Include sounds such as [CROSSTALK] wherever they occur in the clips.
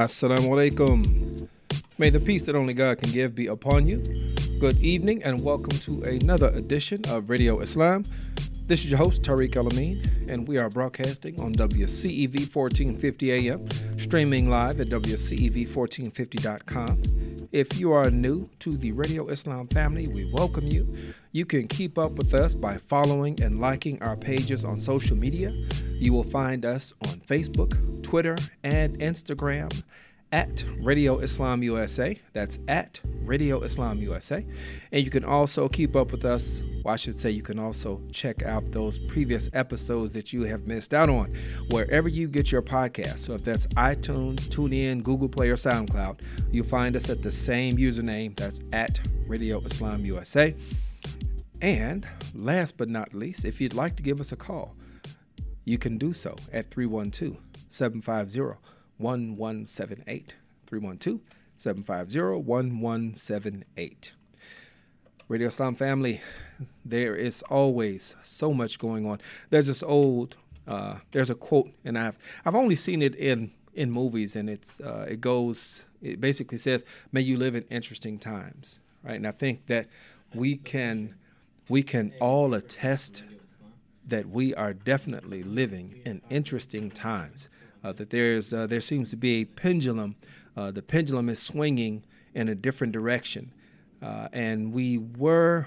Assalamu alaikum. May the peace that only God can give be upon you. Good evening and welcome to another edition of Radio Islam. This is your host, Tariq Alameen, and we are broadcasting on WCEV 1450 AM, streaming live at WCEV1450.com. If you are new to the Radio Islam family, we welcome you. You can keep up with us by following and liking our pages on social media. You will find us on Facebook, Twitter, and Instagram at Radio Islam USA. That's at Radio Islam USA. And you can also keep up with us, well, I should say, you can also check out those previous episodes that you have missed out on wherever you get your podcast. So if that's iTunes, TuneIn, Google Play, or SoundCloud, you'll find us at the same username. That's at Radio Islam USA. And last but not least, if you'd like to give us a call, you can do so at 312 750 1178. 312 750 1178. Radio Islam family, there is always so much going on. There's this old, uh, there's a quote, and I've I've only seen it in in movies, and it's uh, it goes, it basically says, "May you live in interesting times." Right, and I think that we can we can all attest that we are definitely living in interesting times. Uh, that there's uh, there seems to be a pendulum. Uh, the pendulum is swinging in a different direction, uh, and we were,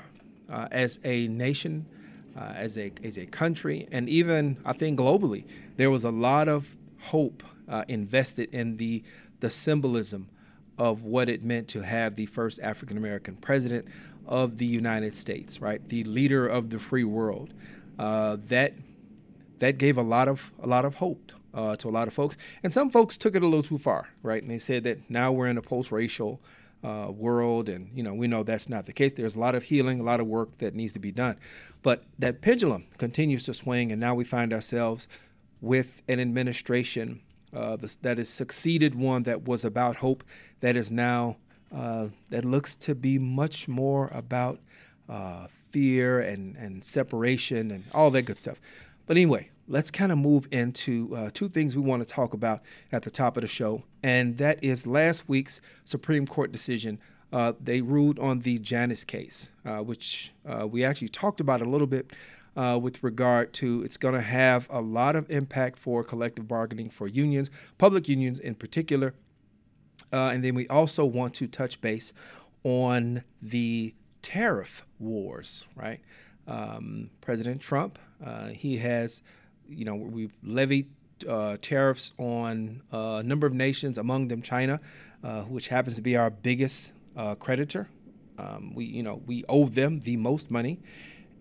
uh, as a nation, uh, as a as a country, and even I think globally, there was a lot of hope invested in the the symbolism of what it meant to have the first African American president of the United States, right? The leader of the free world. That that gave a lot of a lot of hope uh, to a lot of folks, and some folks took it a little too far, right? And they said that now we're in a post-racial uh, world, and you know we know that's not the case. There's a lot of healing, a lot of work that needs to be done, but that pendulum continues to swing, and now we find ourselves with an administration uh, that has succeeded one that was about hope, that is now uh, that looks to be much more about uh, fear and, and separation and all that good stuff. But anyway, let's kind of move into uh, two things we want to talk about at the top of the show, and that is last week's Supreme Court decision. Uh, they ruled on the Janus case, uh, which uh, we actually talked about a little bit with regard to it's going to have a lot of impact for collective bargaining for unions, public unions in particular. Uh, and then we also want to touch base on the tariff wars, right? Um, President Trump, uh, he has, you know, we've levied uh, tariffs on a number of nations, among them China, uh, which happens to be our biggest uh, creditor. Um, we, you know, we owe them the most money.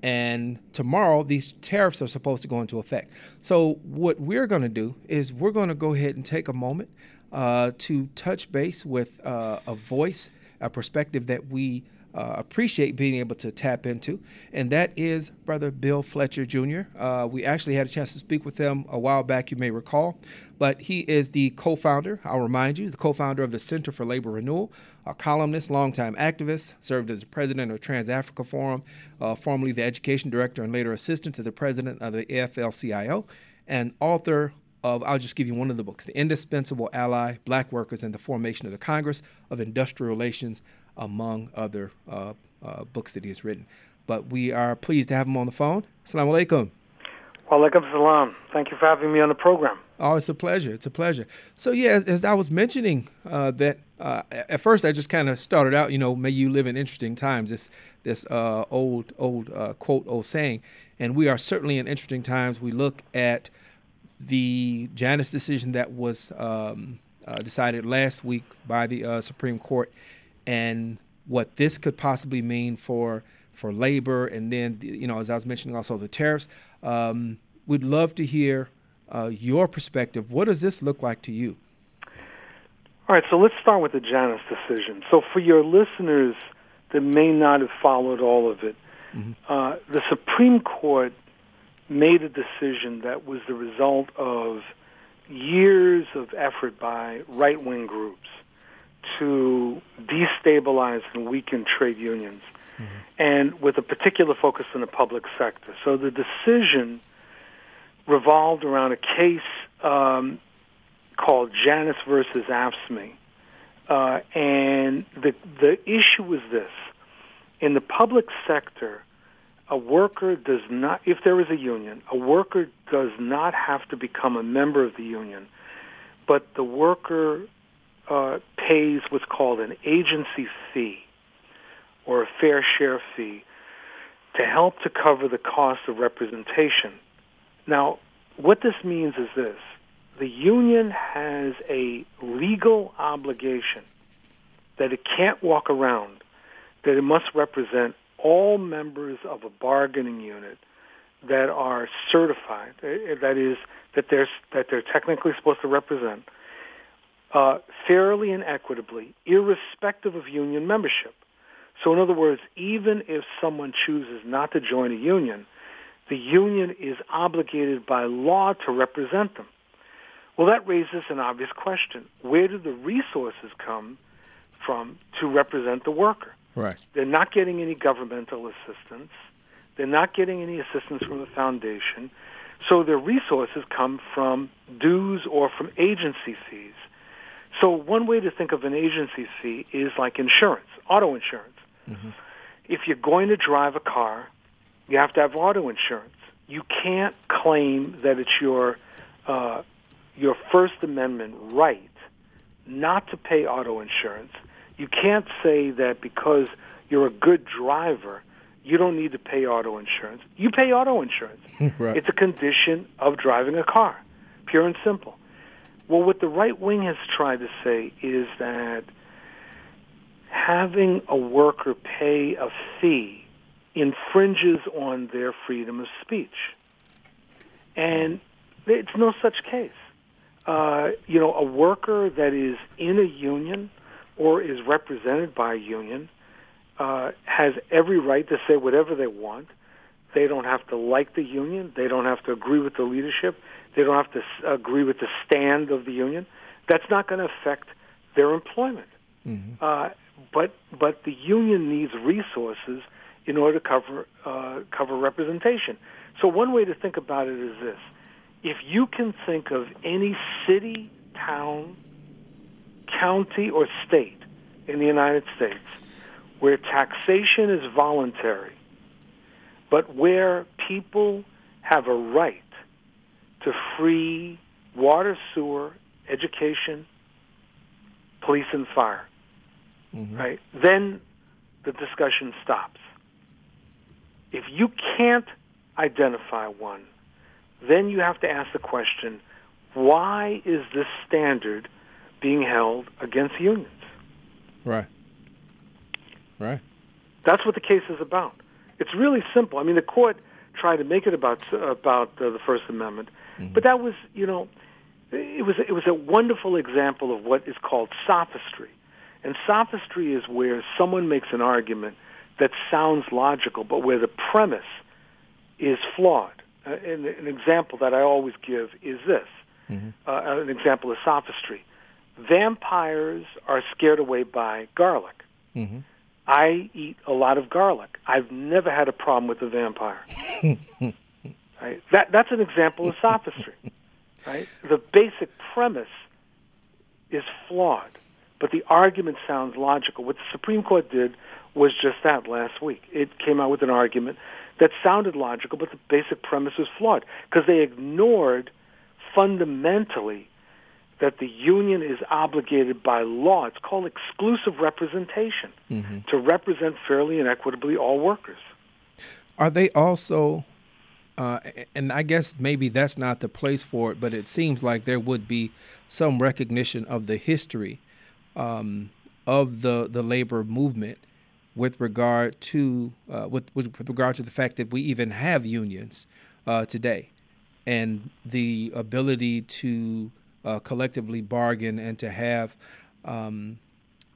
And tomorrow, these tariffs are supposed to go into effect. So, what we're going to do is we're going to go ahead and take a moment uh, to touch base with uh, a voice, a perspective that we uh, appreciate being able to tap into, and that is Brother Bill Fletcher Jr. Uh, we actually had a chance to speak with him a while back, you may recall, but he is the co founder, I'll remind you, the co founder of the Center for Labor Renewal, a columnist, longtime activist, served as president of Trans Africa Forum, uh, formerly the education director and later assistant to the president of the AFL CIO, and author of, I'll just give you one of the books, The Indispensable Ally Black Workers and the Formation of the Congress of Industrial Relations, among other uh, uh, books that he has written. But we are pleased to have him on the phone. Assalamu alaikum. Wa alaikum salam. Thank you for having me on the program. Oh, it's a pleasure. It's a pleasure. So, yeah, as, as I was mentioning uh, that uh, at first I just kind of started out, you know, may you live in interesting times, this, this uh, old, old uh, quote, old saying. And we are certainly in interesting times. We look at the Janus decision that was um, uh, decided last week by the uh, Supreme Court, and what this could possibly mean for for labor, and then you know, as I was mentioning, also the tariffs. Um, we'd love to hear uh, your perspective. What does this look like to you? All right, so let's start with the Janus decision. So, for your listeners that may not have followed all of it, mm-hmm. uh, the Supreme Court made a decision that was the result of years of effort by right wing groups to destabilize and weaken trade unions, mm-hmm. and with a particular focus on the public sector. So the decision revolved around a case um, called Janus versus AFSCME. Uh, and the, the issue is this. In the public sector, a worker does not, if there is a union, a worker does not have to become a member of the union, but the worker uh, pays what's called an agency fee or a fair share fee to help to cover the cost of representation. Now, what this means is this. The union has a legal obligation that it can't walk around, that it must represent all members of a bargaining unit that are certified, eh, that is, that they're, that they're technically supposed to represent, uh, fairly and equitably, irrespective of union membership. So in other words, even if someone chooses not to join a union, the union is obligated by law to represent them. Well, that raises an obvious question. Where do the resources come from to represent the worker? Right. They're not getting any governmental assistance. They're not getting any assistance from the foundation. So their resources come from dues or from agency fees. So one way to think of an agency fee is like insurance, auto insurance. Mm-hmm. If you're going to drive a car, you have to have auto insurance. You can't claim that it's your uh, your First Amendment right not to pay auto insurance. You can't say that because you're a good driver, you don't need to pay auto insurance. You pay auto insurance. [LAUGHS] right. It's a condition of driving a car, pure and simple. Well, what the right wing has tried to say is that having a worker pay a fee infringes on their freedom of speech. And it's no such case. Uh, you know, a worker that is in a union or is represented by a union uh, has every right to say whatever they want. They don't have to like the union. They don't have to agree with the leadership. They don't have to agree with the stand of the union. That's not going to affect their employment. Mm-hmm. Uh, but but the union needs resources in order to cover uh, cover representation. So one way to think about it is this: if you can think of any city, town, county, or state in the United States where taxation is voluntary, but where people have a right to free water, sewer, education, police, and fire mm-hmm. right? Then the discussion stops. If you can't identify one, then you have to ask the question, why is this standard being held against unions? Right. Right. That's what the case is about. It's really simple. I mean, the court tried to make it about about uh, the First Amendment, mm-hmm. but that was, you know, it was it was a wonderful example of what is called sophistry. And sophistry is where someone makes an argument that sounds logical, but where the premise is flawed. Uh, and an example that I always give is this. Mm-hmm. Uh, an example of sophistry. Vampires are scared away by garlic. Mm-hmm. I eat a lot of garlic. I've never had a problem with a vampire. [LAUGHS] right? That that's an example of sophistry. [LAUGHS] Right? The basic premise is flawed but the argument sounds logical. What the Supreme Court did was just that last week. It came out with an argument that sounded logical, but the basic premise was flawed because they ignored fundamentally that the union is obligated by law. It's called exclusive representation mm-hmm. to represent fairly and equitably all workers. Are they also, uh, and I guess maybe that's not the place for it, but it seems like there would be some recognition of the history um, of the the labor movement with regard to uh, with, with, with regard to the fact that we even have unions uh, today, and the ability to uh, collectively bargain and to have um,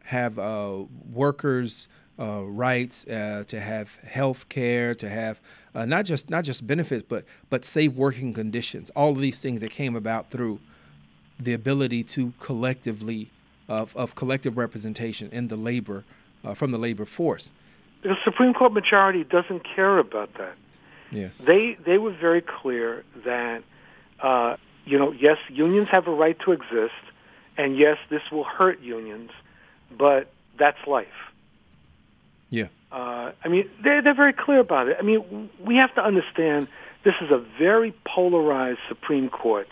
have uh, workers. Uh, rights uh, to have health care, to have not just not just benefits, but but safe working conditions. All of these things that came about through the ability to collectively of, of collective representation in the labor uh, from the labor force. The Supreme Court majority doesn't care about that. Yeah. They they were very clear that uh, you know, yes, unions have a right to exist, and yes, this will hurt unions, but that's life. Uh, I mean, they're, they're very clear about it. I mean, we have to understand this is a very polarized Supreme Court.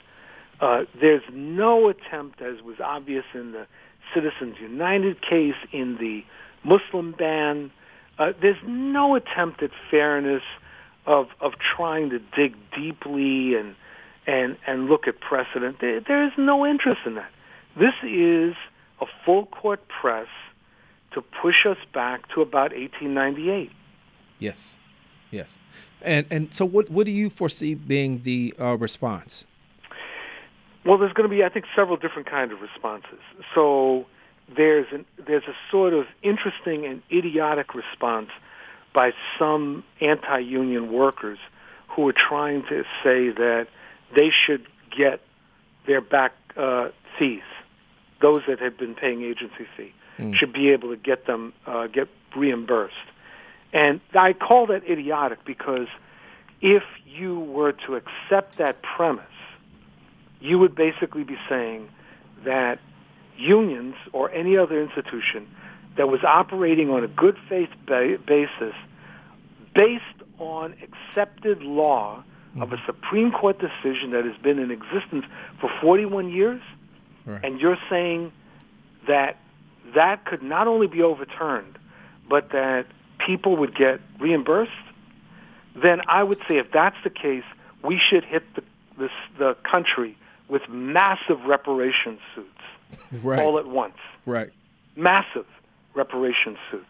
Uh, there's no attempt, as was obvious in the Citizens United case, in the Muslim ban. Uh, there's no attempt at fairness of of trying to dig deeply and and and look at precedent. There, there is no interest in that. This is a full court press to push us back to about 1898. Yes, yes. And and so, what what do you foresee being the uh, response? Well, there's going to be, I think, several different kinds of responses. So there's an, there's a sort of interesting and idiotic response by some anti-union workers who are trying to say that they should get their back uh, fees. Those that had been paying agency fee mm. should be able to get them uh, get reimbursed. And I call that idiotic because if you were to accept that premise, you would basically be saying that unions or any other institution that was operating on a good faith ba- basis based on accepted law of a Supreme Court decision that has been in existence for 41 years, right. and you're saying that that could not only be overturned, but that people would get reimbursed, then I would say if that's the case, we should hit the, this, the country with massive reparation suits right. all at once. Right. Massive reparation suits.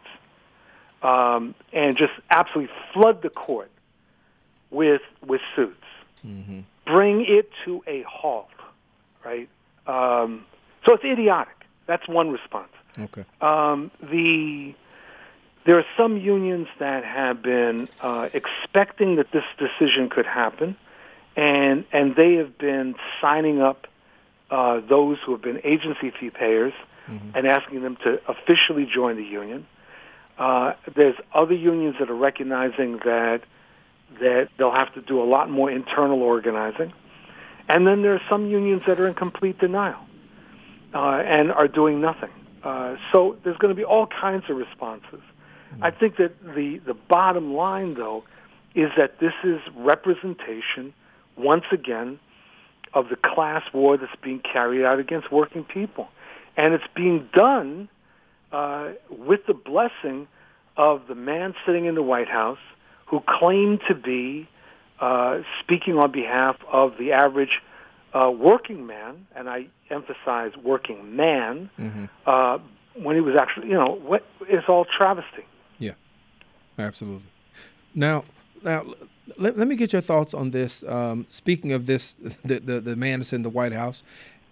Um, and just absolutely flood the court with with suits. Mm-hmm. Bring it to a halt, right? Um, so it's idiotic. That's one response. Okay. Um, the there are some unions that have been uh, expecting that this decision could happen, and and they have been signing up uh, those who have been agency fee payers mm-hmm. and asking them to officially join the union. Uh, there's other unions that are recognizing that that they'll have to do a lot more internal organizing, and then there are some unions that are in complete denial uh, and are doing nothing. Uh, so there's going to be all kinds of responses. Mm-hmm. I think that the the bottom line, though, is that this is representation once again of the class war that's being carried out against working people. And it's being done uh, with the blessing of the man sitting in the White House who claimed to be uh, speaking on behalf of the average uh, working man, and I emphasize working man, mm-hmm. uh, when he was actually, you know, what, it's all travesty. Yeah, absolutely. Now, now let, let me get your thoughts on this. Um, speaking of this, [LAUGHS] the, the, the man that's in the White House,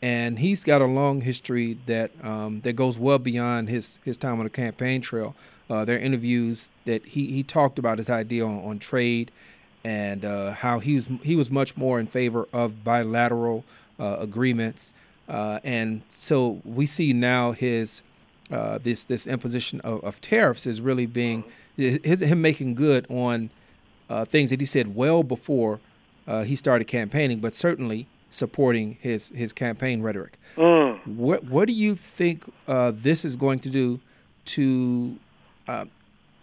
and he's got a long history that um, that goes well beyond his his time on the campaign trail. Uh, there are interviews that he, he talked about his idea on, on trade and uh, how he was he was much more in favor of bilateral uh, agreements. Uh, and so we see now his uh, this this imposition of, of, tariffs is really being his, him making good on uh, things that he said well before uh, he started campaigning, but certainly supporting his his campaign rhetoric. Mm. What what do you think uh, this is going to do to?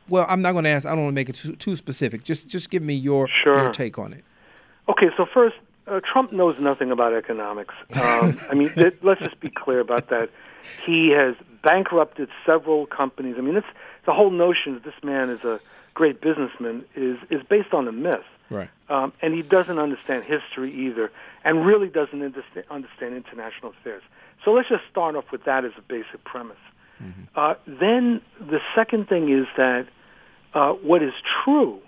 Well, I'm not going to ask. I don't want to make it too, too, specific. Just just give me your sure. your take on it. Okay, so first, uh, Trump knows nothing about economics. Um, I mean, th- [LAUGHS] let's just be clear about that. He has bankrupted several companies. I mean, it's the whole notion that this man is a great businessman is is based on a myth. Right. Um, and he doesn't understand history either, and really doesn't understand international affairs. So let's just start off with that as a basic premise. Mm-hmm. Uh, then the second thing is that uh, what is true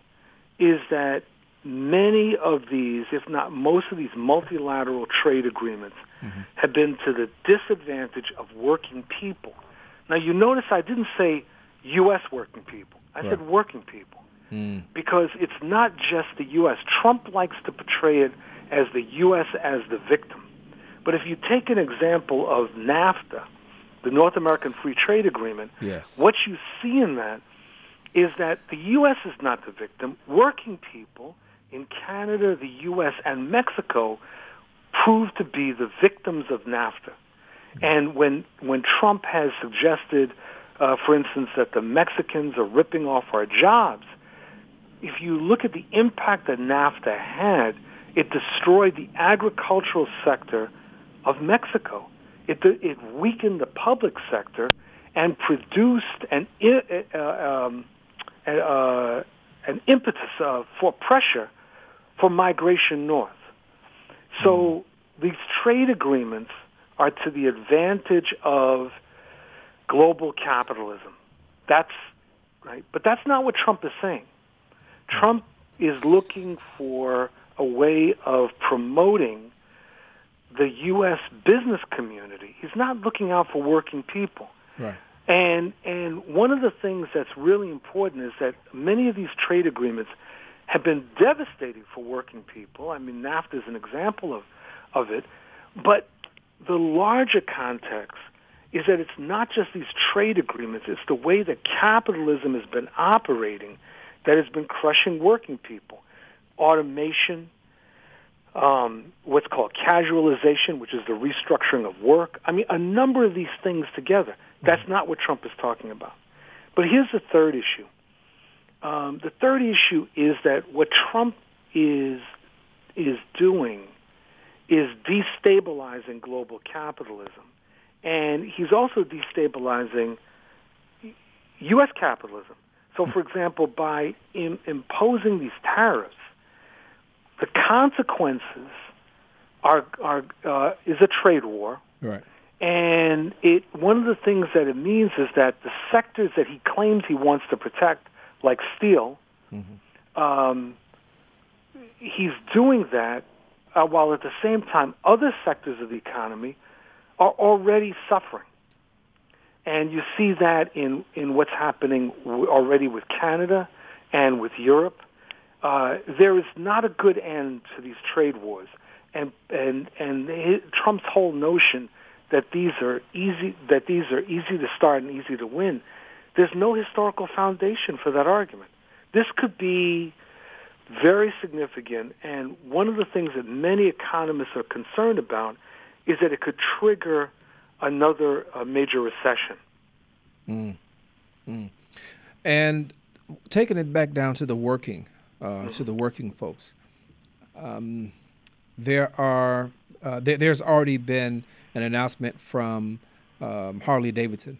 is that many of these, if not most of these multilateral trade agreements, mm-hmm. have been to the disadvantage of working people. Now you notice I didn't say U.S. working people. I right. said working people. Mm. Because it's not just the U.S. Trump likes to portray it as the U.S. as the victim. But if you take an example of NAFTA, the North American Free Trade Agreement, yes. what you see in that is that the U.S. is not the victim. Working people in Canada, the U.S., and Mexico proved to be the victims of NAFTA. And when when Trump has suggested, uh, for instance, that the Mexicans are ripping off our jobs, if you look at the impact that NAFTA had, it destroyed the agricultural sector of Mexico. It it weakened the public sector and produced an uh, um, uh, an impetus uh, for pressure for migration north. So mm. these trade agreements are to the advantage of global capitalism. That's right, but that's not what Trump is saying. Trump is looking for a way of promoting the U.S. business community. He's not looking out for working people. Right. And and one of the things that's really important is that many of these trade agreements have been devastating for working people. I mean, NAFTA is an example of of it, but the larger context is that it's not just these trade agreements, it's the way that capitalism has been operating that has been crushing working people. Automation, um, what's called casualization, which is the restructuring of work. I mean, a number of these things together. That's not what Trump is talking about. But here's the third issue. Um, the third issue is that what Trump is is doing is destabilizing global capitalism. And he's also destabilizing U.S. capitalism. So, for example, by in, imposing these tariffs, the consequences are, are uh, is a trade war. Right. And it one of the things that it means is that the sectors that he claims he wants to protect, like steel, mm-hmm. um, he's doing that uh, while at the same time other sectors of the economy are already suffering. And you see that in, in what's happening w- already with Canada and with Europe. Uh, there is not a good end to these trade wars. And, and, and his, Trump's whole notion that these are easy, that these are easy to start and easy to win, there's no historical foundation for that argument. This could be very significant. And one of the things that many economists are concerned about is that it could trigger another uh, major recession. Mm. Mm. And taking it back down to the working, uh, mm-hmm. to the working folks, um, there are uh, there, there's already been an announcement from um, Harley Davidson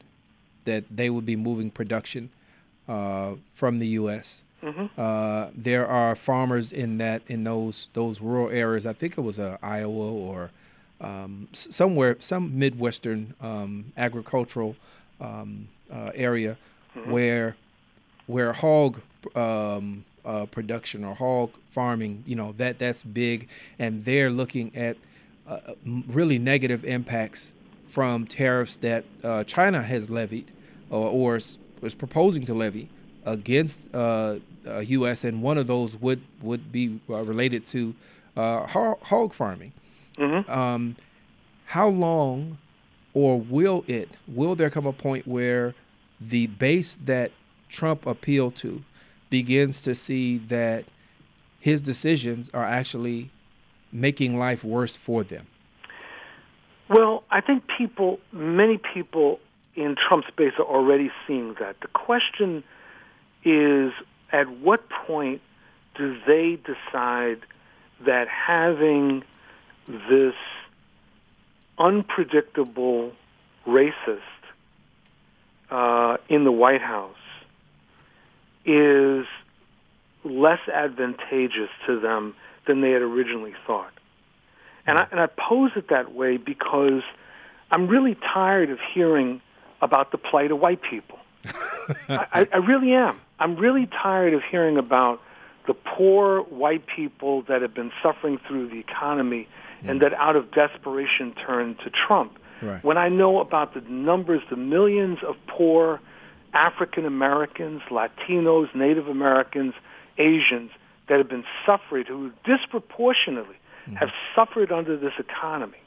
that they will be moving production uh, from the U.S. Mm-hmm. Uh, there are farmers in that in those those rural areas. I think it was uh, Iowa or um, somewhere, some midwestern um, agricultural um, uh, area mm-hmm. where where hog um, uh, production or hog farming, you know, that that's big, and they're looking at uh, really negative impacts from tariffs that uh, China has levied or, or is, is proposing to levy against uh, uh, U.S. and one of those would would be uh, related to uh, hog farming. Mm-hmm. Um, how long, or will it? Will there come a point where the base that Trump appealed to begins to see that his decisions are actually making life worse for them? Well, I think people, many people in Trump's base are already seeing that. The question is at what point do they decide that having this unpredictable racist uh, in the White House is less advantageous to them than they had originally thought. And I, and I pose it that way because I'm really tired of hearing about the plight of white people. [LAUGHS] I, I really am. I'm really tired of hearing about the poor white people that have been suffering through the economy mm. and that out of desperation turned to Trump. Right. When I know about the numbers, the millions of poor African Americans, Latinos, Native Americans, Asians that have been suffering, who disproportionately mm. have suffered under this economy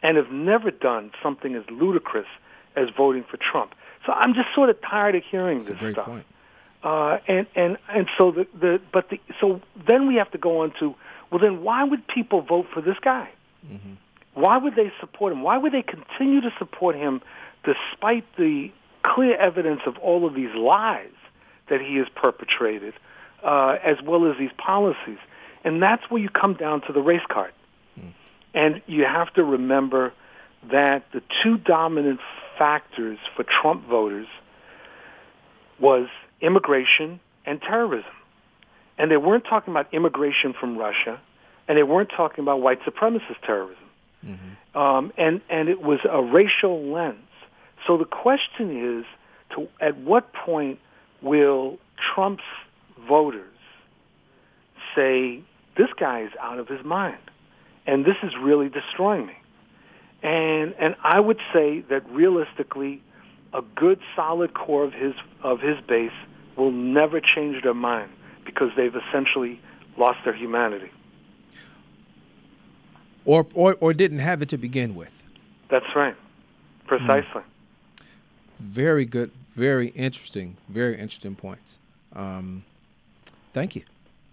and have never done something as ludicrous as voting for Trump. So I'm just sort of tired of hearing That's this a great stuff. Point. Uh, and and and so the the but the so then we have to go on to well then why would people vote for this guy? Mm-hmm. Why would they support him? Why would they continue to support him despite the clear evidence of all of these lies that he has perpetrated, uh, as well as these policies? And that's where you come down to the race card. Mm. And you have to remember that the two dominant factors for Trump voters was immigration and terrorism. And they weren't talking about immigration from Russia, and they weren't talking about white supremacist terrorism. Mm-hmm. Um, and, and it was a racial lens. So the question is, to, at what point will Trump's voters say, this guy is out of his mind, and this is really destroying me? And, and I would say that realistically, a good solid core of his, of his base will never change their mind because they've essentially lost their humanity. Or, or, or didn't have it to begin with. That's right. Precisely. Mm. Very good, very interesting, very interesting points. Um, thank you.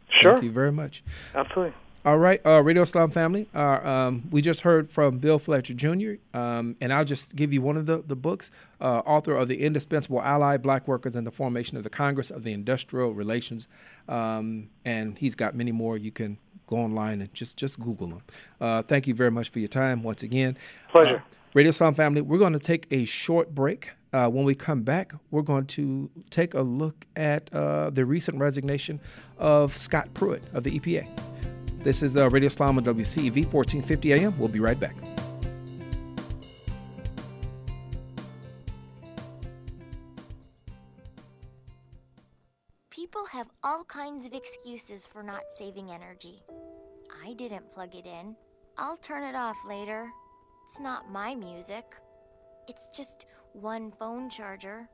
Sure. Thank you very much. Absolutely. All right, uh, Radio Islam family. Uh, um, we just heard from Bill Fletcher Jr., um, and I'll just give you one of the, the books. Uh, author of The Indispensable Ally Black Workers and the Formation of the Congress of the Industrial Relations. Um, and he's got many more. You can go online and just, just Google them. Uh, thank you very much for your time once again. Pleasure. Uh, Radio Islam family, we're going to take a short break. Uh, when we come back, we're going to take a look at the recent resignation of Scott Pruitt of the EPA. This is uh, Radio Islam on WCEV 1450 AM. We'll be right back. People have all kinds of excuses for not saving energy. I didn't plug it in. I'll turn it off later. It's not my music. It's just one phone charger.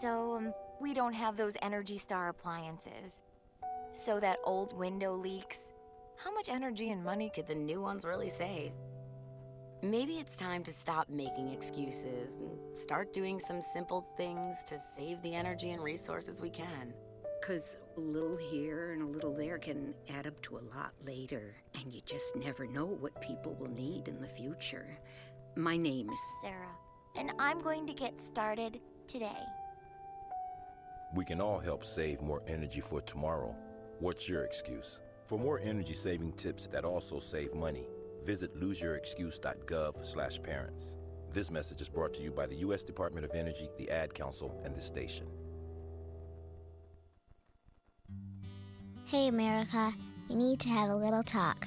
So, um, we don't have those Energy Star appliances. So that old window leaks how much energy and money could the new ones really save? Maybe it's time to stop making excuses and start doing some simple things to save the energy and resources we can. Because a little here and a little there can add up to a lot later, and you just never know what people will need in the future. My name is Sarah, and I'm going to get started today. We can all help save more energy for tomorrow. What's your excuse? For more energy saving tips that also save money, visit loseyourexcuse.gov/parents. This message is brought to you by the U.S. Department of Energy, the Ad Council, and this station. Hey, America, we need to have a little talk.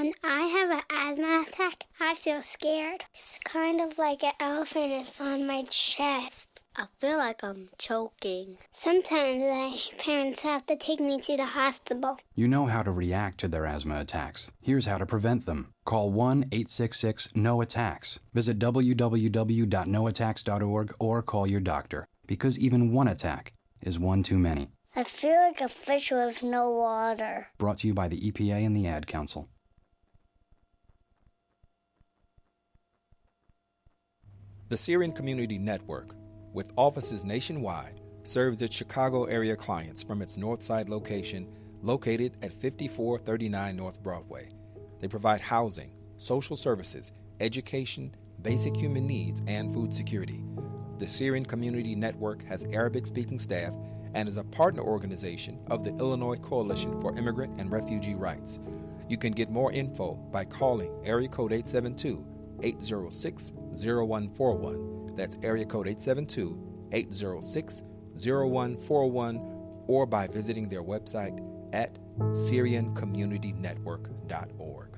When I have an asthma attack, I feel scared. It's kind of like an elephant is on my chest. I feel like I'm choking. Sometimes my parents have to take me to the hospital. You know how to react to their asthma attacks. Here's how to prevent them. Call 1 866 No Attacks. Visit www.noattacks.org or call your doctor because even one attack is one too many. I feel like a fish with no water. Brought to you by the EPA and the Ad Council. The Syrian Community Network, with offices nationwide, serves its Chicago area clients from its Northside location located at 5439 North Broadway. They provide housing, social services, education, basic human needs, and food security. The Syrian Community Network has Arabic speaking staff and is a partner organization of the Illinois Coalition for Immigrant and Refugee Rights. You can get more info by calling area code 872 806 0141 That's area code 872 806 0141 or by visiting their website at SyrianCommunityNetwork.org.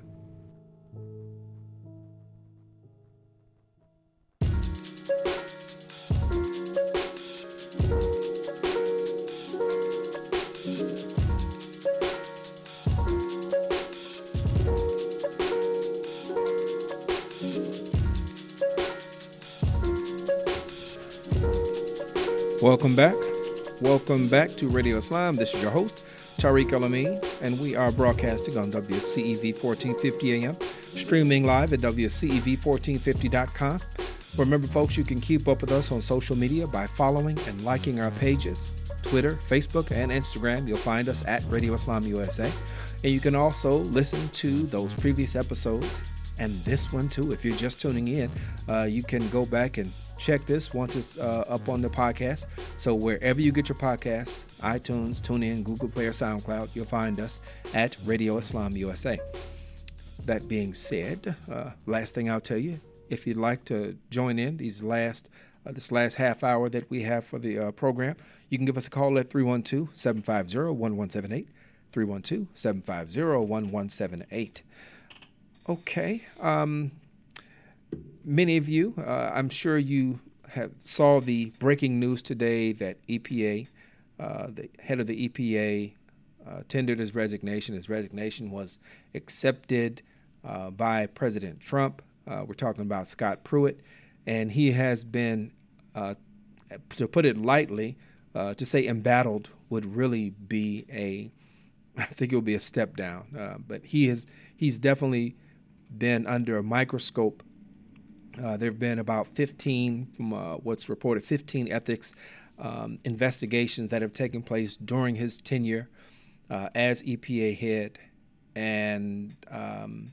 Welcome back. Welcome back to Radio Islam. This is your host, Tariq Alameen, and we are broadcasting on WCEV 1450 AM, streaming live at WCEV1450.com. Remember, folks, you can keep up with us on social media by following and liking our pages Twitter, Facebook, and Instagram. You'll find us at Radio Islam USA. And you can also listen to those previous episodes and this one too. If you're just tuning in, uh, you can go back and check this once it's uh, up on the podcast. So wherever you get your podcasts, iTunes, TuneIn, Google Play, or SoundCloud, you'll find us at Radio Islam USA. That being said, uh, last thing I'll tell you, if you'd like to join in these last uh, this last half hour that we have for the uh, program, you can give us a call at 312-750-1178, 312-750-1178. Okay. Um, many of you, uh, I'm sure you have saw the breaking news today that EPA, uh, the head of the EPA, uh, tendered his resignation. His resignation was accepted uh, by President Trump. Uh, we're talking about Scott Pruitt, and he has been, to put it lightly, to say embattled would really be a, [LAUGHS] I think it would be a step down. but he has, he's definitely been under a microscope uh, there have been about 15, from uh, what's reported, 15 ethics um, investigations that have taken place during his tenure uh, as EPA head, and um,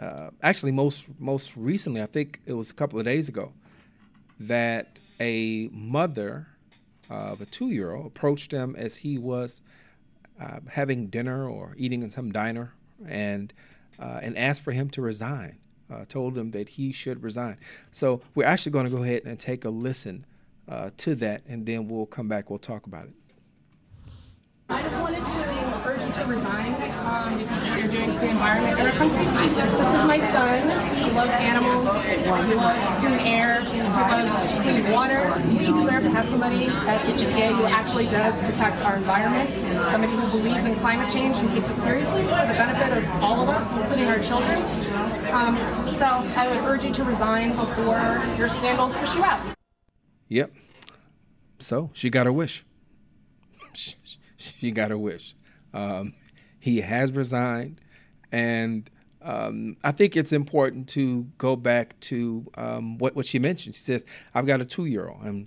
uh, actually, most most recently, I think it was a couple of days ago, that a mother of a two-year-old approached him as he was uh, having dinner or eating in some diner, and and asked for him to resign uh, told him that he should resign. So we're actually going to go ahead and take a listen uh, to that, and then we'll come back. We'll talk about it. I just wanted to urge you to resign um, because of what you're doing to the environment in our country. This is my son. He loves animals. He loves clean air. He loves clean water. We deserve to have somebody at the EPA who actually does protect our environment, somebody who believes in climate change and takes it seriously for the benefit of all of us, including our children. Um, so I would urge you to resign before your scandals push you out. Yep. So she got her wish. [LAUGHS] she got her wish. Um, he has resigned, and um, I think it's important to go back to um, what what she mentioned. She says, "I've got a two year old, and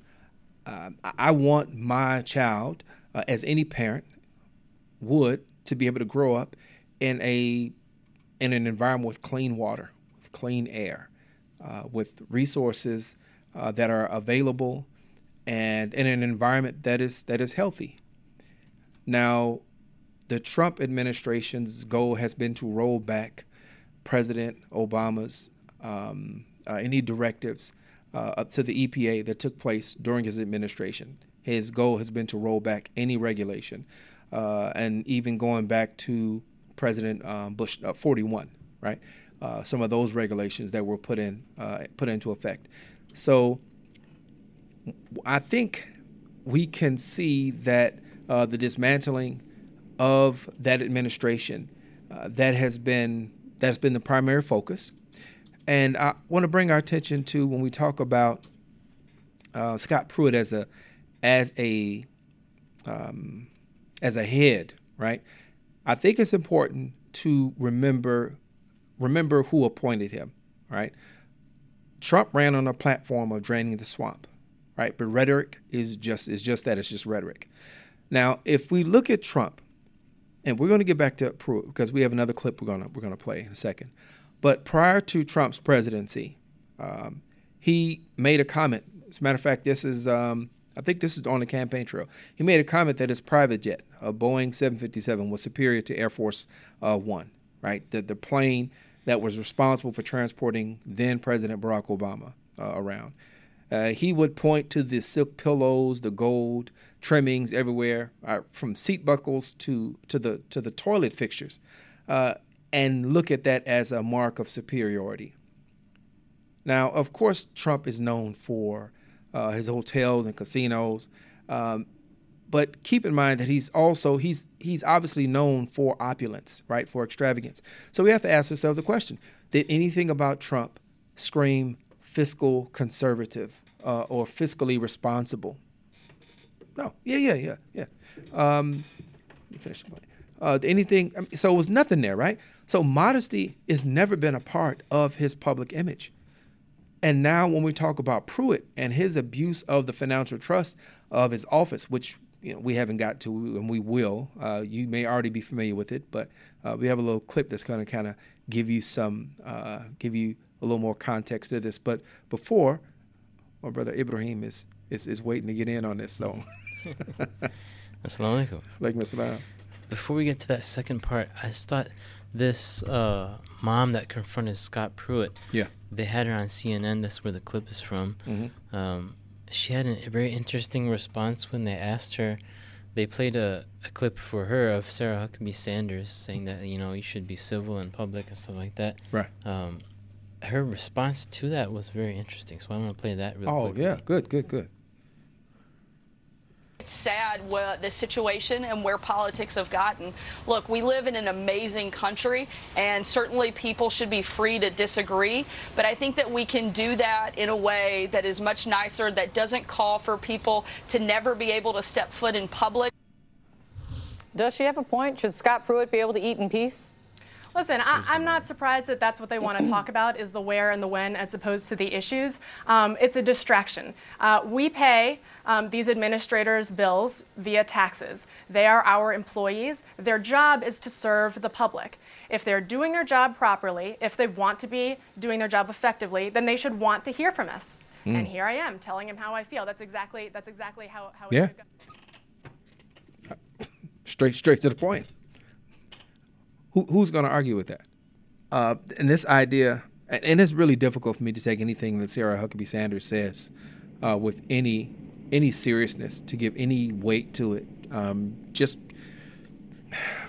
uh, I want my child, uh, as any parent would, to be able to grow up in a in an environment with clean water, with clean air, uh, with resources uh, that are available, and in an environment that is that is healthy." Now, the Trump administration's goal has been to roll back President Obama's um, uh, any directives uh, to the EPA that took place during his administration. His goal has been to roll back any regulation, uh, and even going back to President um, Bush uh, 41, right? Uh, some of those regulations that were put in uh, put into effect. So, I think we can see that uh, the dismantling of that administration uh, that has been that's been the primary focus. And I want to bring our attention to when we talk about Scott Pruitt as a as a um, as a head, right? I think it's important to remember remember who appointed him, right? Trump ran on a platform of draining the swamp, right? But rhetoric is just is just that. It's just rhetoric. Now, if we look at Trump, and we're going to get back to Pruitt because we have another clip we're going to we're going to play in a second. But prior to Trump's presidency, um, he made a comment. As a matter of fact, this is um, I think this is on the campaign trail. He made a comment that his private jet, a Boeing 757, was superior to Air Force uh, One. Right, the the plane that was responsible for transporting then President Barack Obama uh, around. uh, he would point to the silk pillows, the gold trimmings everywhere, uh, from seat buckles to to the to the toilet fixtures, uh, and look at that as a mark of superiority. Now, of course, Trump is known for uh, his hotels and casinos, um, but keep in mind that he's also he's he's obviously known for opulence, right? For extravagance. So we have to ask ourselves a question: Did anything about Trump scream fiscal conservative uh, or fiscally responsible? No. Yeah, yeah, yeah, yeah. Um, let me finish. Uh, anything? So it was nothing there, right? So modesty has never been a part of his public image. And now, when we talk about Pruitt and his abuse of the financial trust of his office, which you know we haven't got to, and we will. Uh, you may already be familiar with it, but uh, we have a little clip that's going to kind of give you some, uh, give you a little more context to this. But before, my brother Ibrahim is is, is waiting to get in on this. So, [LAUGHS] Assalamu alaikum. Before we get to that second part, I just thought this uh, mom that confronted Scott Pruitt. Yeah. They had her on CNN. That's where the clip is from. Mhm. Um, she had a very interesting response when they asked her. They played a, a clip for her of Sarah Huckabee Sanders saying that you know you should be civil in public and stuff like that. Right. Um, her response to that was very interesting. So I want to play that. Real Oh quick. yeah, good, good, good. It's sad the situation and where politics have gotten. Look, we live in an amazing country, and certainly people should be free to disagree. But I think that we can do that in a way that is much nicer, that doesn't call for people to never be able to step foot in public. Does she have a point? Should Scott Pruitt be able to eat in peace? Listen, I, I'm not surprised that that's what they want to talk [CLEARS THROAT] about is the where and the when as opposed to the issues. Um, it's a distraction. Uh, we pay um, these administrators bills via taxes. They are our employees. Their job is to serve the public. If they're doing their job properly, if they want to be doing their job effectively, then they should want to hear from us. Mm. And here I am telling him how I feel. That's exactly that's exactly how, how Yeah. it should go. [LAUGHS] straight straight to the point. Who, who's going to argue with that? Uh, and this idea, and, and it's really difficult for me to take anything that Sarah Huckabee Sanders says uh, with any any seriousness, to give any weight to it. Um, just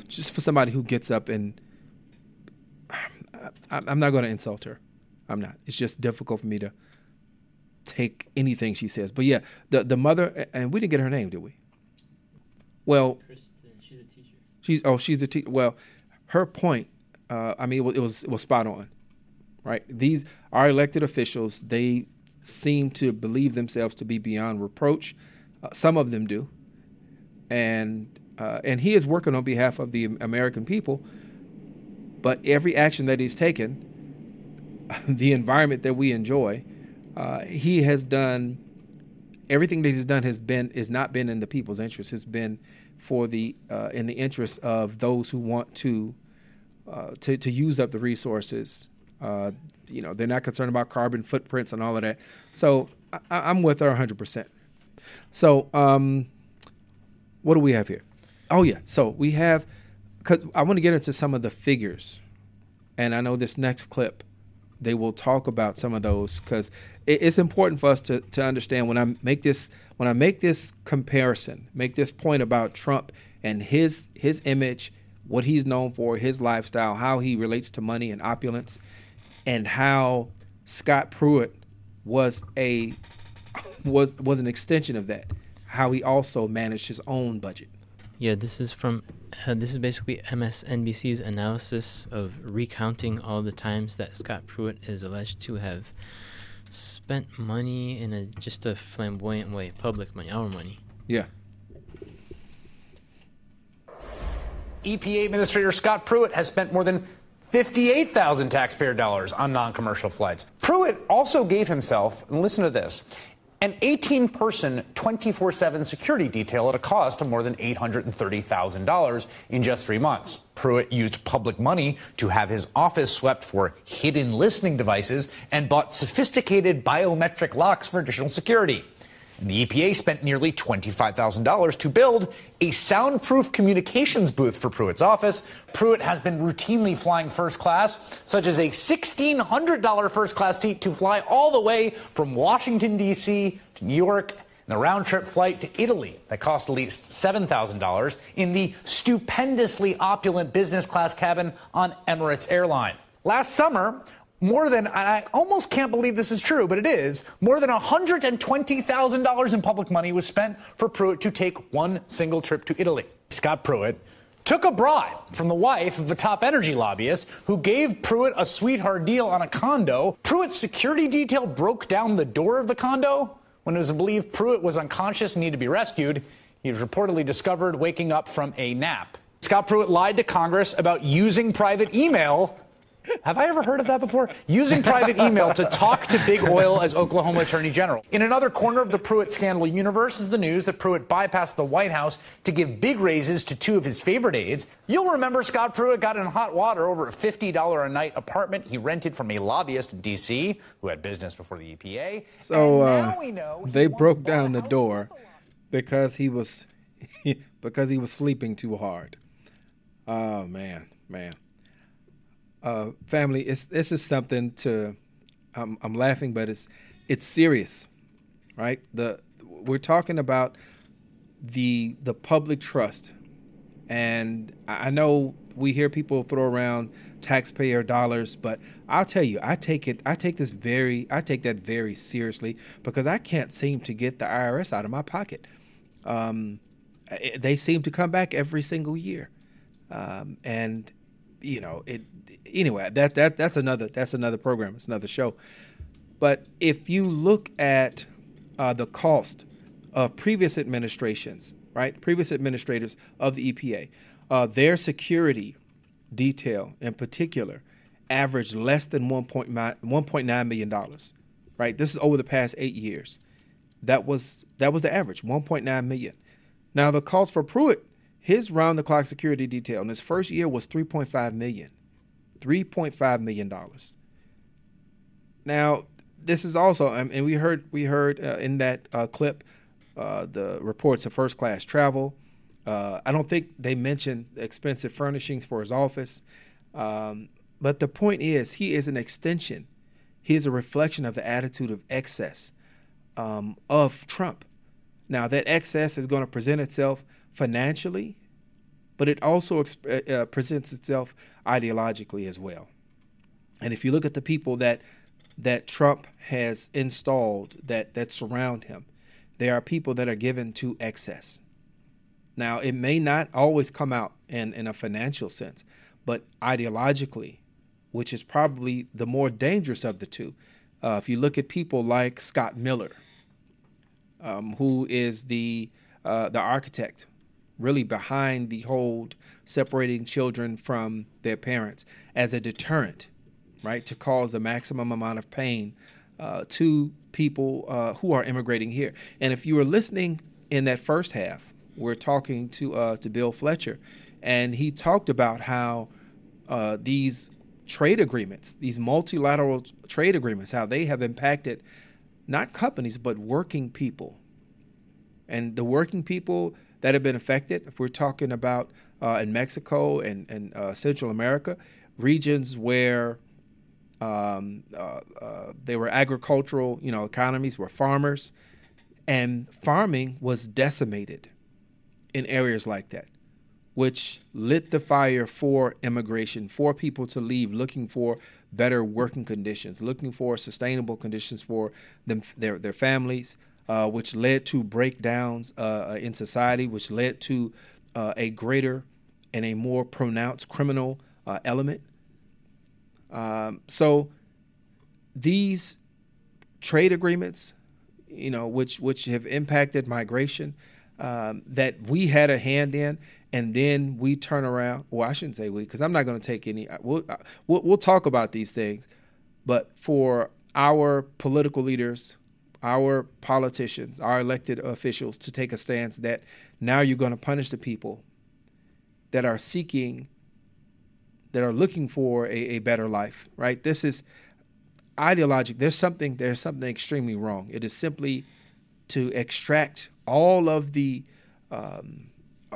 just for somebody who gets up and I, I'm not going to insult her. I'm not. It's just difficult for me to take anything she says. But yeah, the the mother, and we didn't get her name, did we? Well, she's a teacher. She's oh she's a teacher. Well, her point. Uh, I mean, it was, it was it was spot on, right? These our elected officials. They seem to believe themselves to be beyond reproach. Uh, some of them do, and uh, and he is working on behalf of the American people. But every action that he's taken, [LAUGHS] the environment that we enjoy, uh, he has done everything that he's done has been is not been in the people's interest. Has been for the uh, in the interest of those who want to uh, to to use up the resources. Uh, you know, they're not concerned about carbon footprints and all of that. So I, I'm with her 100. percent So um, what do we have here? Oh yeah, so we have because I want to get into some of the figures, and I know this next clip they will talk about some of those because it's important for us to, to understand when I make this when I make this comparison, make this point about Trump and his his image, what he's known for, his lifestyle, how he relates to money and opulence, and how Scott Pruitt was a was was an extension of that. How he also managed his own budget. Yeah, this is from. Uh, this is basically MSNBC's analysis of recounting all the times that Scott Pruitt is alleged to have spent money in a just a flamboyant way, public money, our money. Yeah. EPA Administrator Scott Pruitt has spent more than 58,000 taxpayer dollars on non commercial flights. Pruitt also gave himself, and listen to this, an 18 person, 24 7 security detail at a cost of more than $830,000 in just three months. Pruitt used public money to have his office swept for hidden listening devices and bought sophisticated biometric locks for additional security. And the EPA spent nearly $25,000 to build a soundproof communications booth for Pruitt's office. Pruitt has been routinely flying first class, such as a $1,600 first class seat to fly all the way from Washington, D.C. to New York and the round trip flight to Italy that cost at least $7,000 in the stupendously opulent business class cabin on Emirates Airline. Last summer, more than, I almost can't believe this is true, but it is, more than $120,000 in public money was spent for Pruitt to take one single trip to Italy. Scott Pruitt took a bribe from the wife of a top energy lobbyist who gave Pruitt a sweetheart deal on a condo. Pruitt's security detail broke down the door of the condo. When it was believed Pruitt was unconscious and needed to be rescued, he was reportedly discovered waking up from a nap. Scott Pruitt lied to Congress about using private email have I ever heard of that before? Using private email to talk to Big Oil as Oklahoma Attorney General. In another corner of the Pruitt scandal universe is the news that Pruitt bypassed the White House to give big raises to two of his favorite aides. You'll remember Scott Pruitt got in hot water over a $50 a night apartment he rented from a lobbyist in D.C. who had business before the EPA. So uh, they broke down the door because he was [LAUGHS] because he was sleeping too hard. Oh man, man uh, family, it's, this is something to. I'm, I'm laughing, but it's it's serious, right? The we're talking about the the public trust, and I know we hear people throw around taxpayer dollars, but I'll tell you, I take it, I take this very, I take that very seriously because I can't seem to get the IRS out of my pocket. Um, they seem to come back every single year, um, and you know it anyway, that that that's another that's another program. It's another show. But if you look at uh, the cost of previous administrations, right, previous administrators of the EPA, uh, their security detail in particular averaged less than 1.9 million dollars. Right, this is over the past eight years. That was that was the average, 1.9 million. Now the cost for Pruitt, his round the clock security detail in his first year was 3.5 million. $3.5 million. Now, this is also, and we heard we heard uh, in that uh, clip uh, the reports of first class travel. Uh, I don't think they mentioned expensive furnishings for his office, um, but the point is, he is an extension. He is a reflection of the attitude of excess um, of Trump. Now, that excess is going to present itself financially but it also uh, uh, presents itself ideologically as well. And if you look at the people that that Trump has installed that that surround him, there are people that are given to excess. Now, it may not always come out in, in a financial sense, but ideologically, which is probably the more dangerous of the two. Uh, if you look at people like Scott Miller, um, who is the uh, the architect really behind the whole separating children from their parents as a deterrent, right, to cause the maximum amount of pain uh, to people uh, who are immigrating here. And if you were listening in that first half, we're talking to uh, to Bill Fletcher, and he talked about how uh, these trade agreements, these multilateral trade agreements, how they have impacted not companies but working people, and the working people that have been affected. If we're talking about uh, in Mexico and, and uh, Central America, regions where um, uh, uh, they were agricultural, you know, economies were farmers, and farming was decimated in areas like that, which lit the fire for immigration, for people to leave, looking for better working conditions, looking for sustainable conditions for them, their their families, uh, which led to breakdowns uh, in society, which led to uh, a greater and a more pronounced criminal uh, element. Um, so these trade agreements, you know, which which have impacted migration, um, that we had a hand in, and then we turn around. Well, I shouldn't say we, because I'm not going to take any. We'll, we'll we'll talk about these things, but for our political leaders our politicians, our elected officials to take a stance that now you're going to punish the people that are seeking, that are looking for a, a better life, right? This is ideologic. There's something, there's something extremely wrong. It is simply to extract all of the um,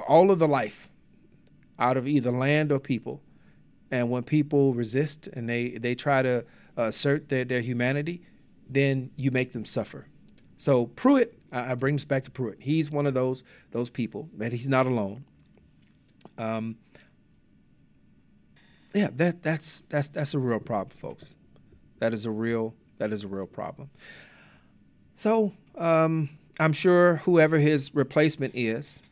all of the life out of either land or people. And when people resist and they, they try to assert their, their humanity, then you make them suffer. So Pruitt, I, I bring this back to Pruitt. He's one of those those people, but he's not alone. Um, yeah, that that's that's that's a real problem, folks. That is a real that is a real problem. So um, I'm sure whoever his replacement is,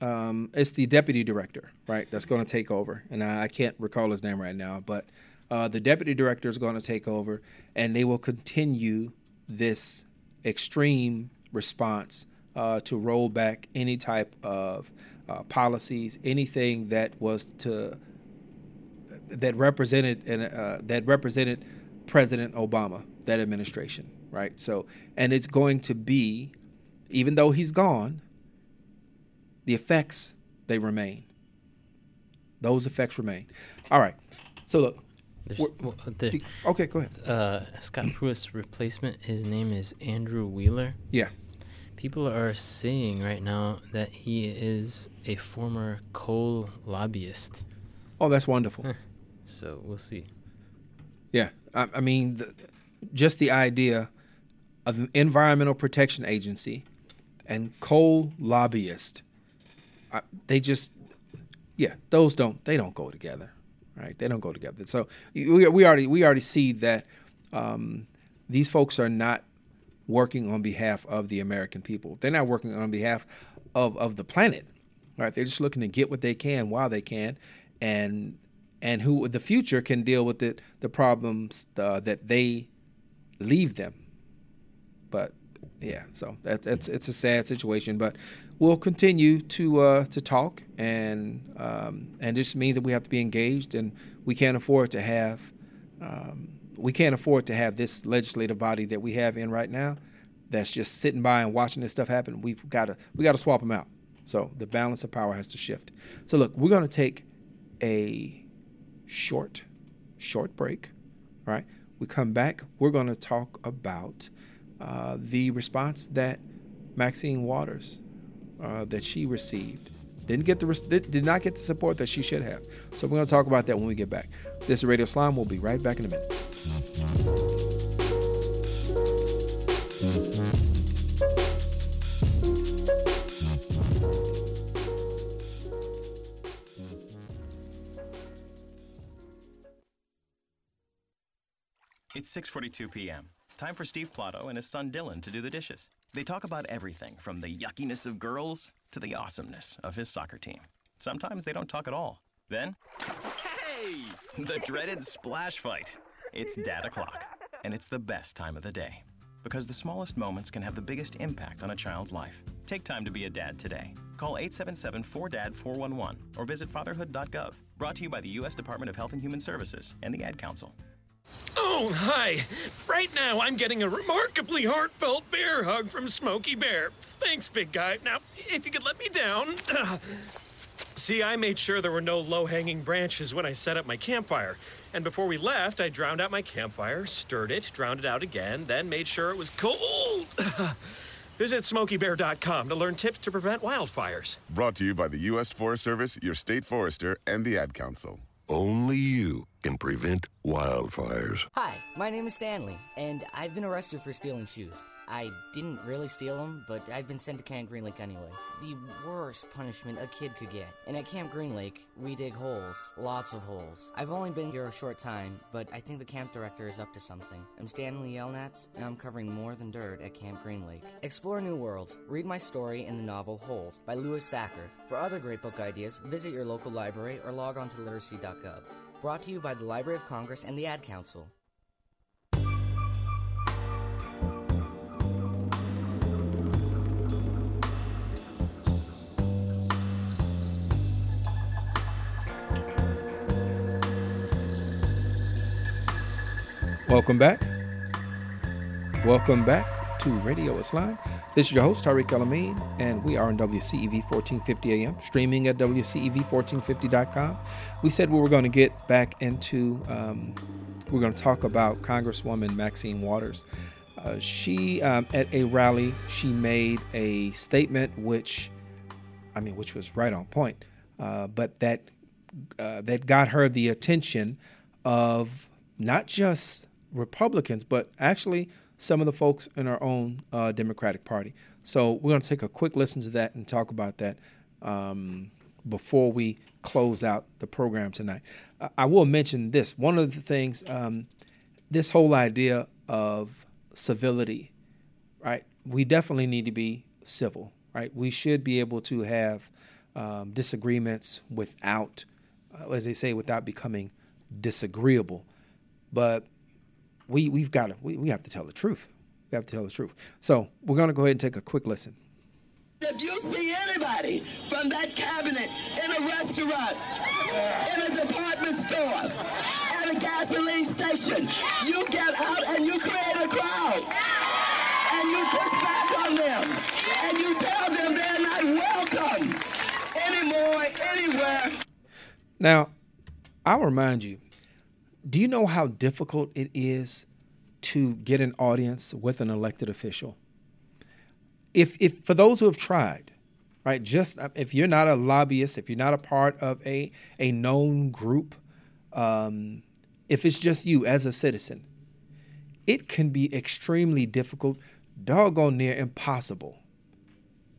um, it's the deputy director, right? That's going to take over, and I, I, can't recall his name right now, but uh, the deputy director is going to take over, and they will continue this extreme response uh, to roll back any type of uh, policies, anything that was to that represented and uh, that represented President Obama, that administration, right? So, and it's going to be, even though he's gone, the effects they remain. Those effects remain. All right. So look. Well, the, okay, go ahead. Uh, Scott Pruitt's replacement, his name is Andrew Wheeler. Yeah. People are saying right now that he is a former coal lobbyist. Oh, that's wonderful. so we'll see. Yeah, I, I mean, the, just the idea of an environmental protection agency and coal lobbyist, uh, they just, yeah, those don't they don't go together, right? They don't go together. So we, we already we already see that um, these folks are not working on behalf of the American people. They're not working on behalf of of the planet, right? They're just looking to get what they can while they can, and and who the future can deal with the the problems that they leave them. But yeah, so that's it's it's a sad situation, but we'll continue to uh, to talk, and um, and this means that we have to be engaged, and we can't afford to have um, we can't afford to have this legislative body that we have in right now that's just sitting by and watching this stuff happen. We've got to we got to swap them out. So the balance of power has to shift. So look, we're going to take a short, short break, right? We come back, we're going to talk about uh, the response that Maxine Waters, uh, that she received. Didn't get the did not get the support that she should have. So we're going to talk about that when we get back. This is Radio Islam. We'll be right back in a minute. It's 6:42 p.m. Time for Steve Plato and his son Dylan to do the dishes. They talk about everything from the yuckiness of girls to the awesomeness of his soccer team. Sometimes they don't talk at all. Then, hey, the dreaded splash fight. It's dad o'clock, and it's the best time of the day because the smallest moments can have the biggest impact on a child's life. Take time to be a dad today. Call 877-4DAD-411 or visit fatherhood.gov. Brought to you by the U.S. Department of Health and Human Services and the Ad Council. Oh, hi. Right now, I'm getting a remarkably heartfelt bear hug from Smokey Bear. Thanks, big guy. Now, if you could let me down. [CLEARS THROAT] See, I made sure there were no low hanging branches when I set up my campfire. And before we left, I drowned out my campfire, stirred it, drowned it out again, then made sure it was cold. [LAUGHS] Visit smokeybear.com to learn tips to prevent wildfires. Brought to you by the U.S. Forest Service, your state forester, and the Ad Council. Only you can prevent wildfires. Hi, my name is Stanley, and I've been arrested for stealing shoes. I didn't really steal them, but I've been sent to Camp Green Lake anyway. The worst punishment a kid could get. And at Camp Green Lake, we dig holes. Lots of holes. I've only been here a short time, but I think the camp director is up to something. I'm Stanley Yelnats, and I'm covering more than dirt at Camp Green Lake. Explore new worlds. Read my story in the novel Holes by Louis Sachar. For other great book ideas, visit your local library or log on to literacy.gov. Brought to you by the Library of Congress and the Ad Council. Welcome back. Welcome back to Radio Islam. This is your host, Tariq El Amin, and we are on WCEV 1450 AM, streaming at WCEV1450.com. We said we were going to get back into, um, we're going to talk about Congresswoman Maxine Waters. Uh, she um, at a rally she made a statement which, I mean, which was right on point, uh, but that uh, that got her the attention of not just Republicans, but actually some of the folks in our own uh, Democratic Party. So we're going to take a quick listen to that and talk about that um, before we close out the program tonight. I will mention this. One of the things, um, this whole idea of civility, right? We definitely need to be civil, right? We should be able to have um, disagreements without, uh, as they say, without becoming disagreeable. But we we've got to we, we have to tell the truth. We have to tell the truth. So we're going to go ahead and take a quick listen. If you see anybody from that cabinet in a restaurant, in a department store, at a gasoline station, you get out and you create a crowd. And you push back on them. And you tell them they're not welcome anymore, anywhere. Now, I'll remind you do you know how difficult it is to get an audience with an elected official? If, if for those who have tried, right, just uh, if you're not a lobbyist, if you're not a part of a, a known group, um, if it's just you as a citizen, it can be extremely difficult, doggone near impossible,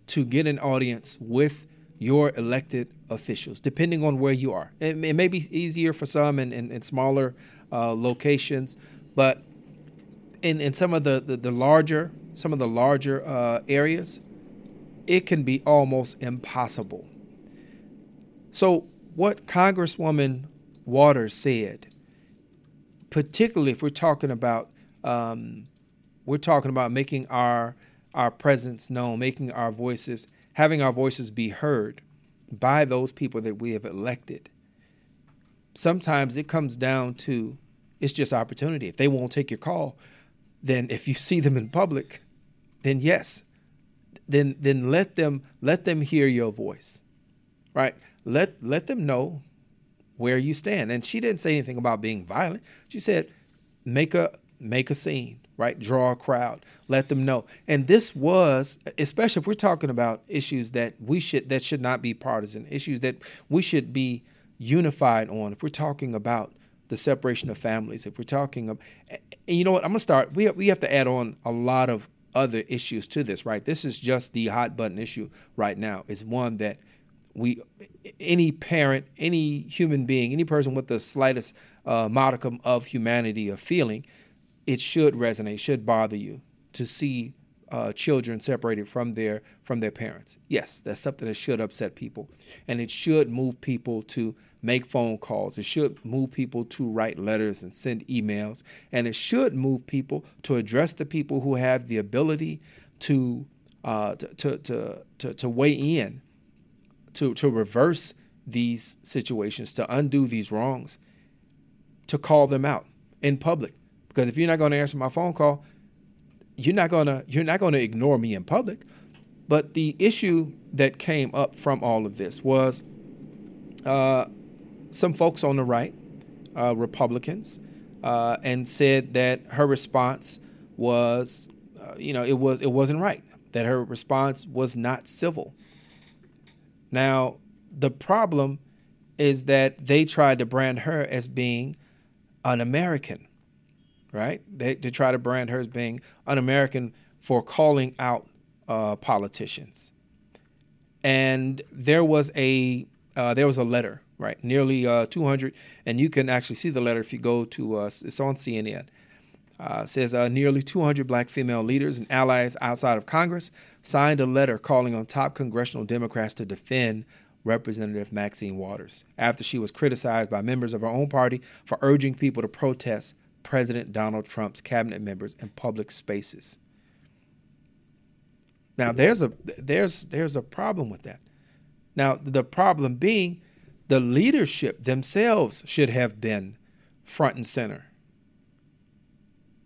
to get an audience with your elected officials, depending on where you are. It, it may be easier for some in, in, in smaller uh, locations, but in, in some of the, the, the larger some of the larger uh, areas, it can be almost impossible. So, what Congresswoman Waters said, particularly if we're talking about um, we're talking about making our our presence known, making our voices having our voices be heard by those people that we have elected. Sometimes it comes down to it's just opportunity. If they won't take your call, then if you see them in public, then yes, then then let them let them hear your voice, right? Let let them know where you stand. And she didn't say anything about being violent. She said, make a make a scene, right? Draw a crowd, let them know. And this was, especially if we're talking about issues that we should that should not be partisan, issues that we should be unified on. If we're talking about the separation of families, if we're talking of, and you know what, I'm gonna start. We have, we have to add on a lot of other issues to this, right? This is just the hot button issue right now. Is one that we, any parent, any human being, any person with the slightest uh, modicum of humanity or feeling it should resonate, should bother you to see uh, children separated from their from their parents. Yes, that's something that should upset people, and it should move people to make phone calls. It should move people to write letters and send emails, and it should move people to address the people who have the ability to uh, to, to to to weigh in, to to reverse these situations, to undo these wrongs, to call them out in public because if you're not going to answer my phone call, you're not going to you're not going to ignore me in public. But the issue that came up from all of this was uh, some folks on the right, uh, Republicans, uh, and said that her response was, uh, you know, it was it wasn't right. That her response was not civil. Now, the problem is that they tried to brand her as being an American right? They, to try to brand her as being un-American for calling out uh, politicians. And there was a uh, there was a letter, right? Nearly uh, 200, and you can actually see the letter if you go to uh, it's on CNN. Uh, says uh, nearly 200 black female leaders and allies outside of Congress signed a letter calling on top congressional Democrats to defend Representative Maxine Waters after she was criticized by members of her own party for urging people to protest President Donald Trump's cabinet members in public spaces. Now there's a there's there's a problem with that. Now the problem being the leadership themselves should have been front and center.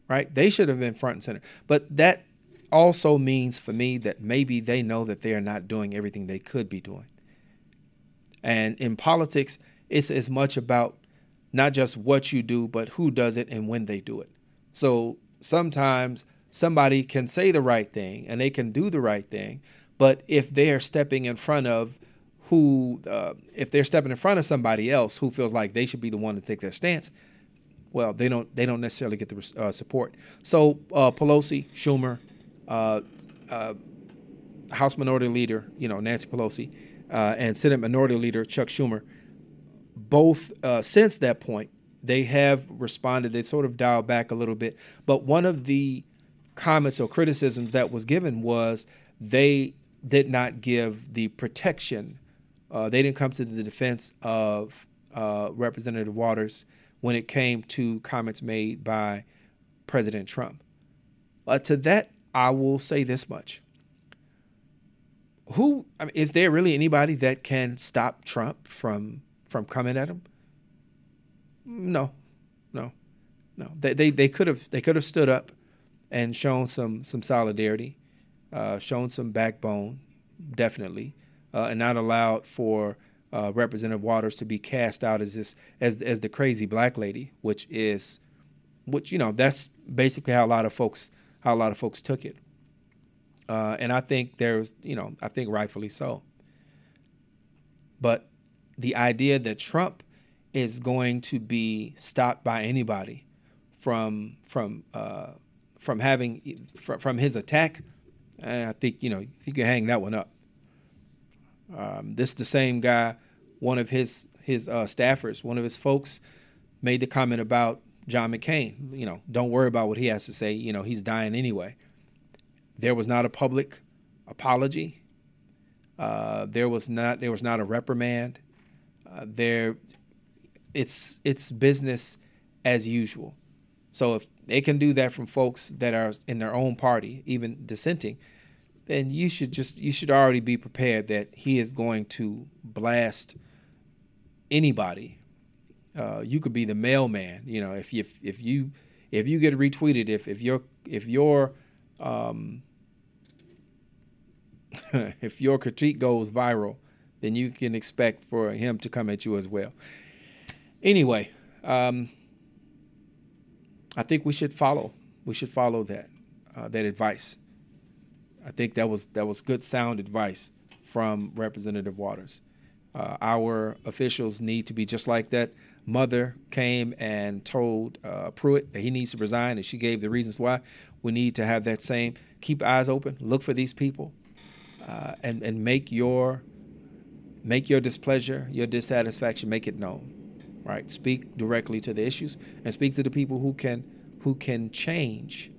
Right? They should have been front and center. But that also means for me that maybe they know that they are not doing everything they could be doing. And in politics, it's as much about not just what you do, but who does it and when they do it. So sometimes somebody can say the right thing and they can do the right thing, but if they are stepping in front of who, uh, if they're stepping in front of somebody else who feels like they should be the one to take their stance, well, they don't they don't necessarily get the uh, support. So uh, Pelosi, Schumer, uh, uh, House Minority Leader, you know Nancy Pelosi, uh, and Senate Minority Leader Chuck Schumer, both since that point they have responded. They sort of dialed back a little bit, but one of the comments or criticisms that was given was they did not give the protection. Uh, they didn't come to the defense of uh, Representative Waters when it came to comments made by President Trump. Uh, to that, I will say this much. Who I mean, is there really anybody that can stop Trump from from coming at him? No, no, no. They they, they could have they could have stood up and shown some some solidarity, uh, shown some backbone, definitely, uh, and not allowed for uh, Representative Waters to be cast out as this as as the crazy black lady, which is, which you know that's basically how a lot of folks how a lot of folks took it, uh, and I think there's you know I think rightfully so. But the idea that Trump is going to be stopped by anybody from from uh, from having from, from his attack, I think you know you can hang that one up. Um, this is the same guy, one of his his uh, staffers, one of his folks, made the comment about John McCain. You know, don't worry about what he has to say. You know, he's dying anyway. There was not a public apology. Uh, there was not there was not a reprimand. Uh, there, it's it's business as usual. So if they can do that from folks that are in their own party, even dissenting, then you should just you should already be prepared that he is going to blast anybody. Uh, you could be the mailman, you know, if you if you if you get retweeted, if if your if your um, [LAUGHS] if your critique goes viral, then you can expect for him to come at you as well. Anyway, um, I think we should follow. We should follow that uh, that advice. I think that was that was good sound advice from Representative Waters. Uh, our officials need to be just like that. Mother came and told uh, Pruitt that he needs to resign, and she gave the reasons why. We need to have that same. Keep eyes open. Look for these people, uh, and and make your make your displeasure, your dissatisfaction, make it known right? Speak directly to the issues and speak to the people who can who can change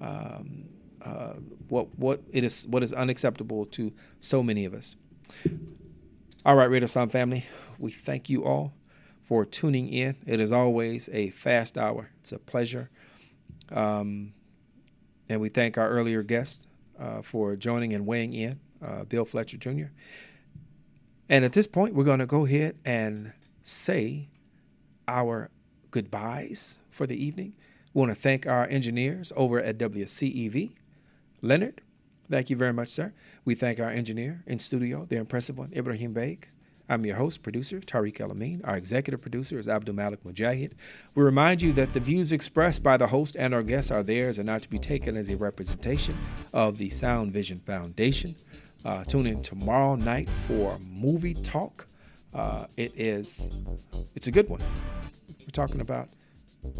um, uh, what what it is what is unacceptable to so many of us. All right, Radio Sound family, we thank you all for tuning in. It is always a fast hour. It's a pleasure. Um, and we thank our earlier guests uh, for joining and weighing in, uh, Bill Fletcher Jr. And at this point, we're going to go ahead and say our goodbyes for the evening. We want to thank our engineers over at WCEV. Leonard, thank you very much, sir. We thank our engineer in studio, the impressive one, Ibrahim Beg. I'm your host, producer, Tariq El Amin. Our executive producer is Abdul Malik Mujahid. We remind you that the views expressed by the host and our guests are theirs and not to be taken as a representation of the Sound Vision Foundation. Uh, tune in tomorrow night for movie talk. Uh, it is, it's a good one. We're talking about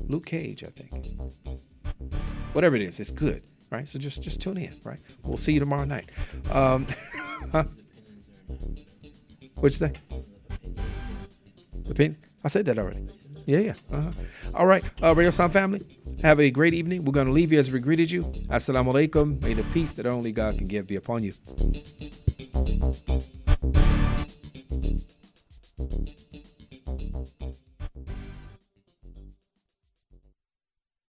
Luke Cage, I think. Whatever it is, it's good, right? So just just tune in, right? We'll see you tomorrow night. Um, [LAUGHS] What'd you say? Opinion? I said that already. Yeah, yeah. Uh-huh. All right, uh, Radio Sound family, have a great evening. We're going to leave you as we greeted you. Assalamu alaikum. May the peace that only God can give be upon you. you.